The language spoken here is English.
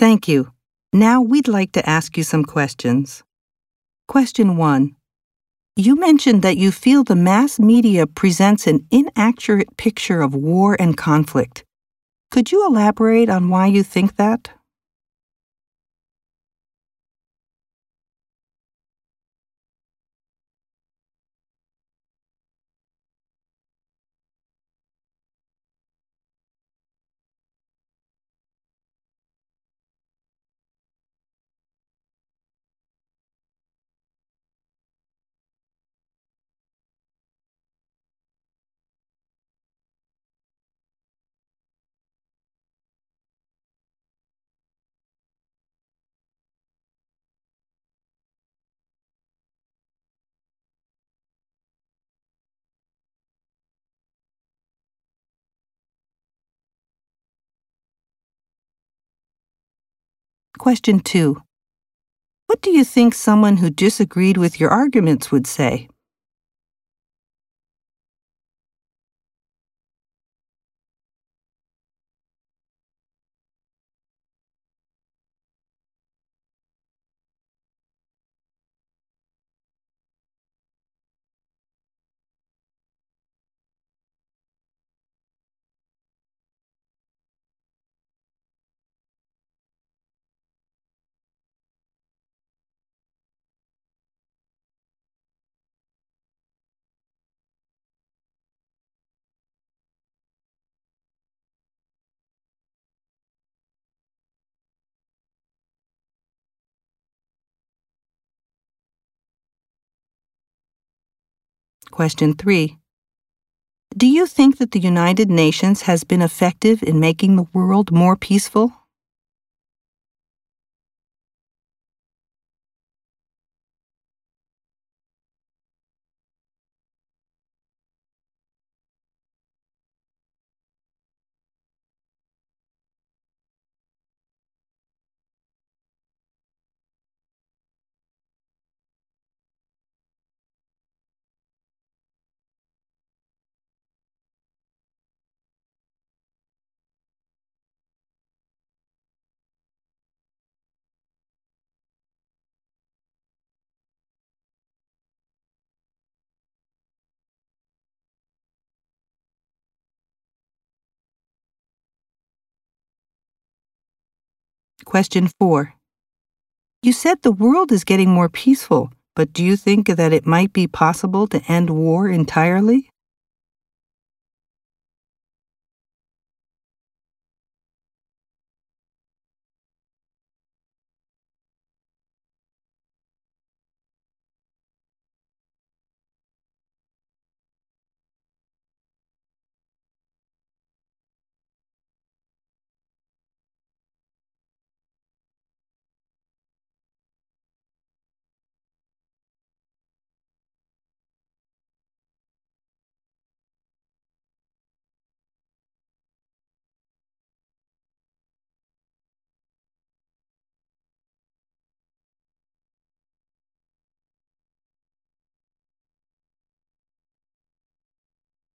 Thank you. Now we'd like to ask you some questions. Question 1. You mentioned that you feel the mass media presents an inaccurate picture of war and conflict. Could you elaborate on why you think that? Question 2. What do you think someone who disagreed with your arguments would say? Question 3. Do you think that the United Nations has been effective in making the world more peaceful? Question 4. You said the world is getting more peaceful, but do you think that it might be possible to end war entirely?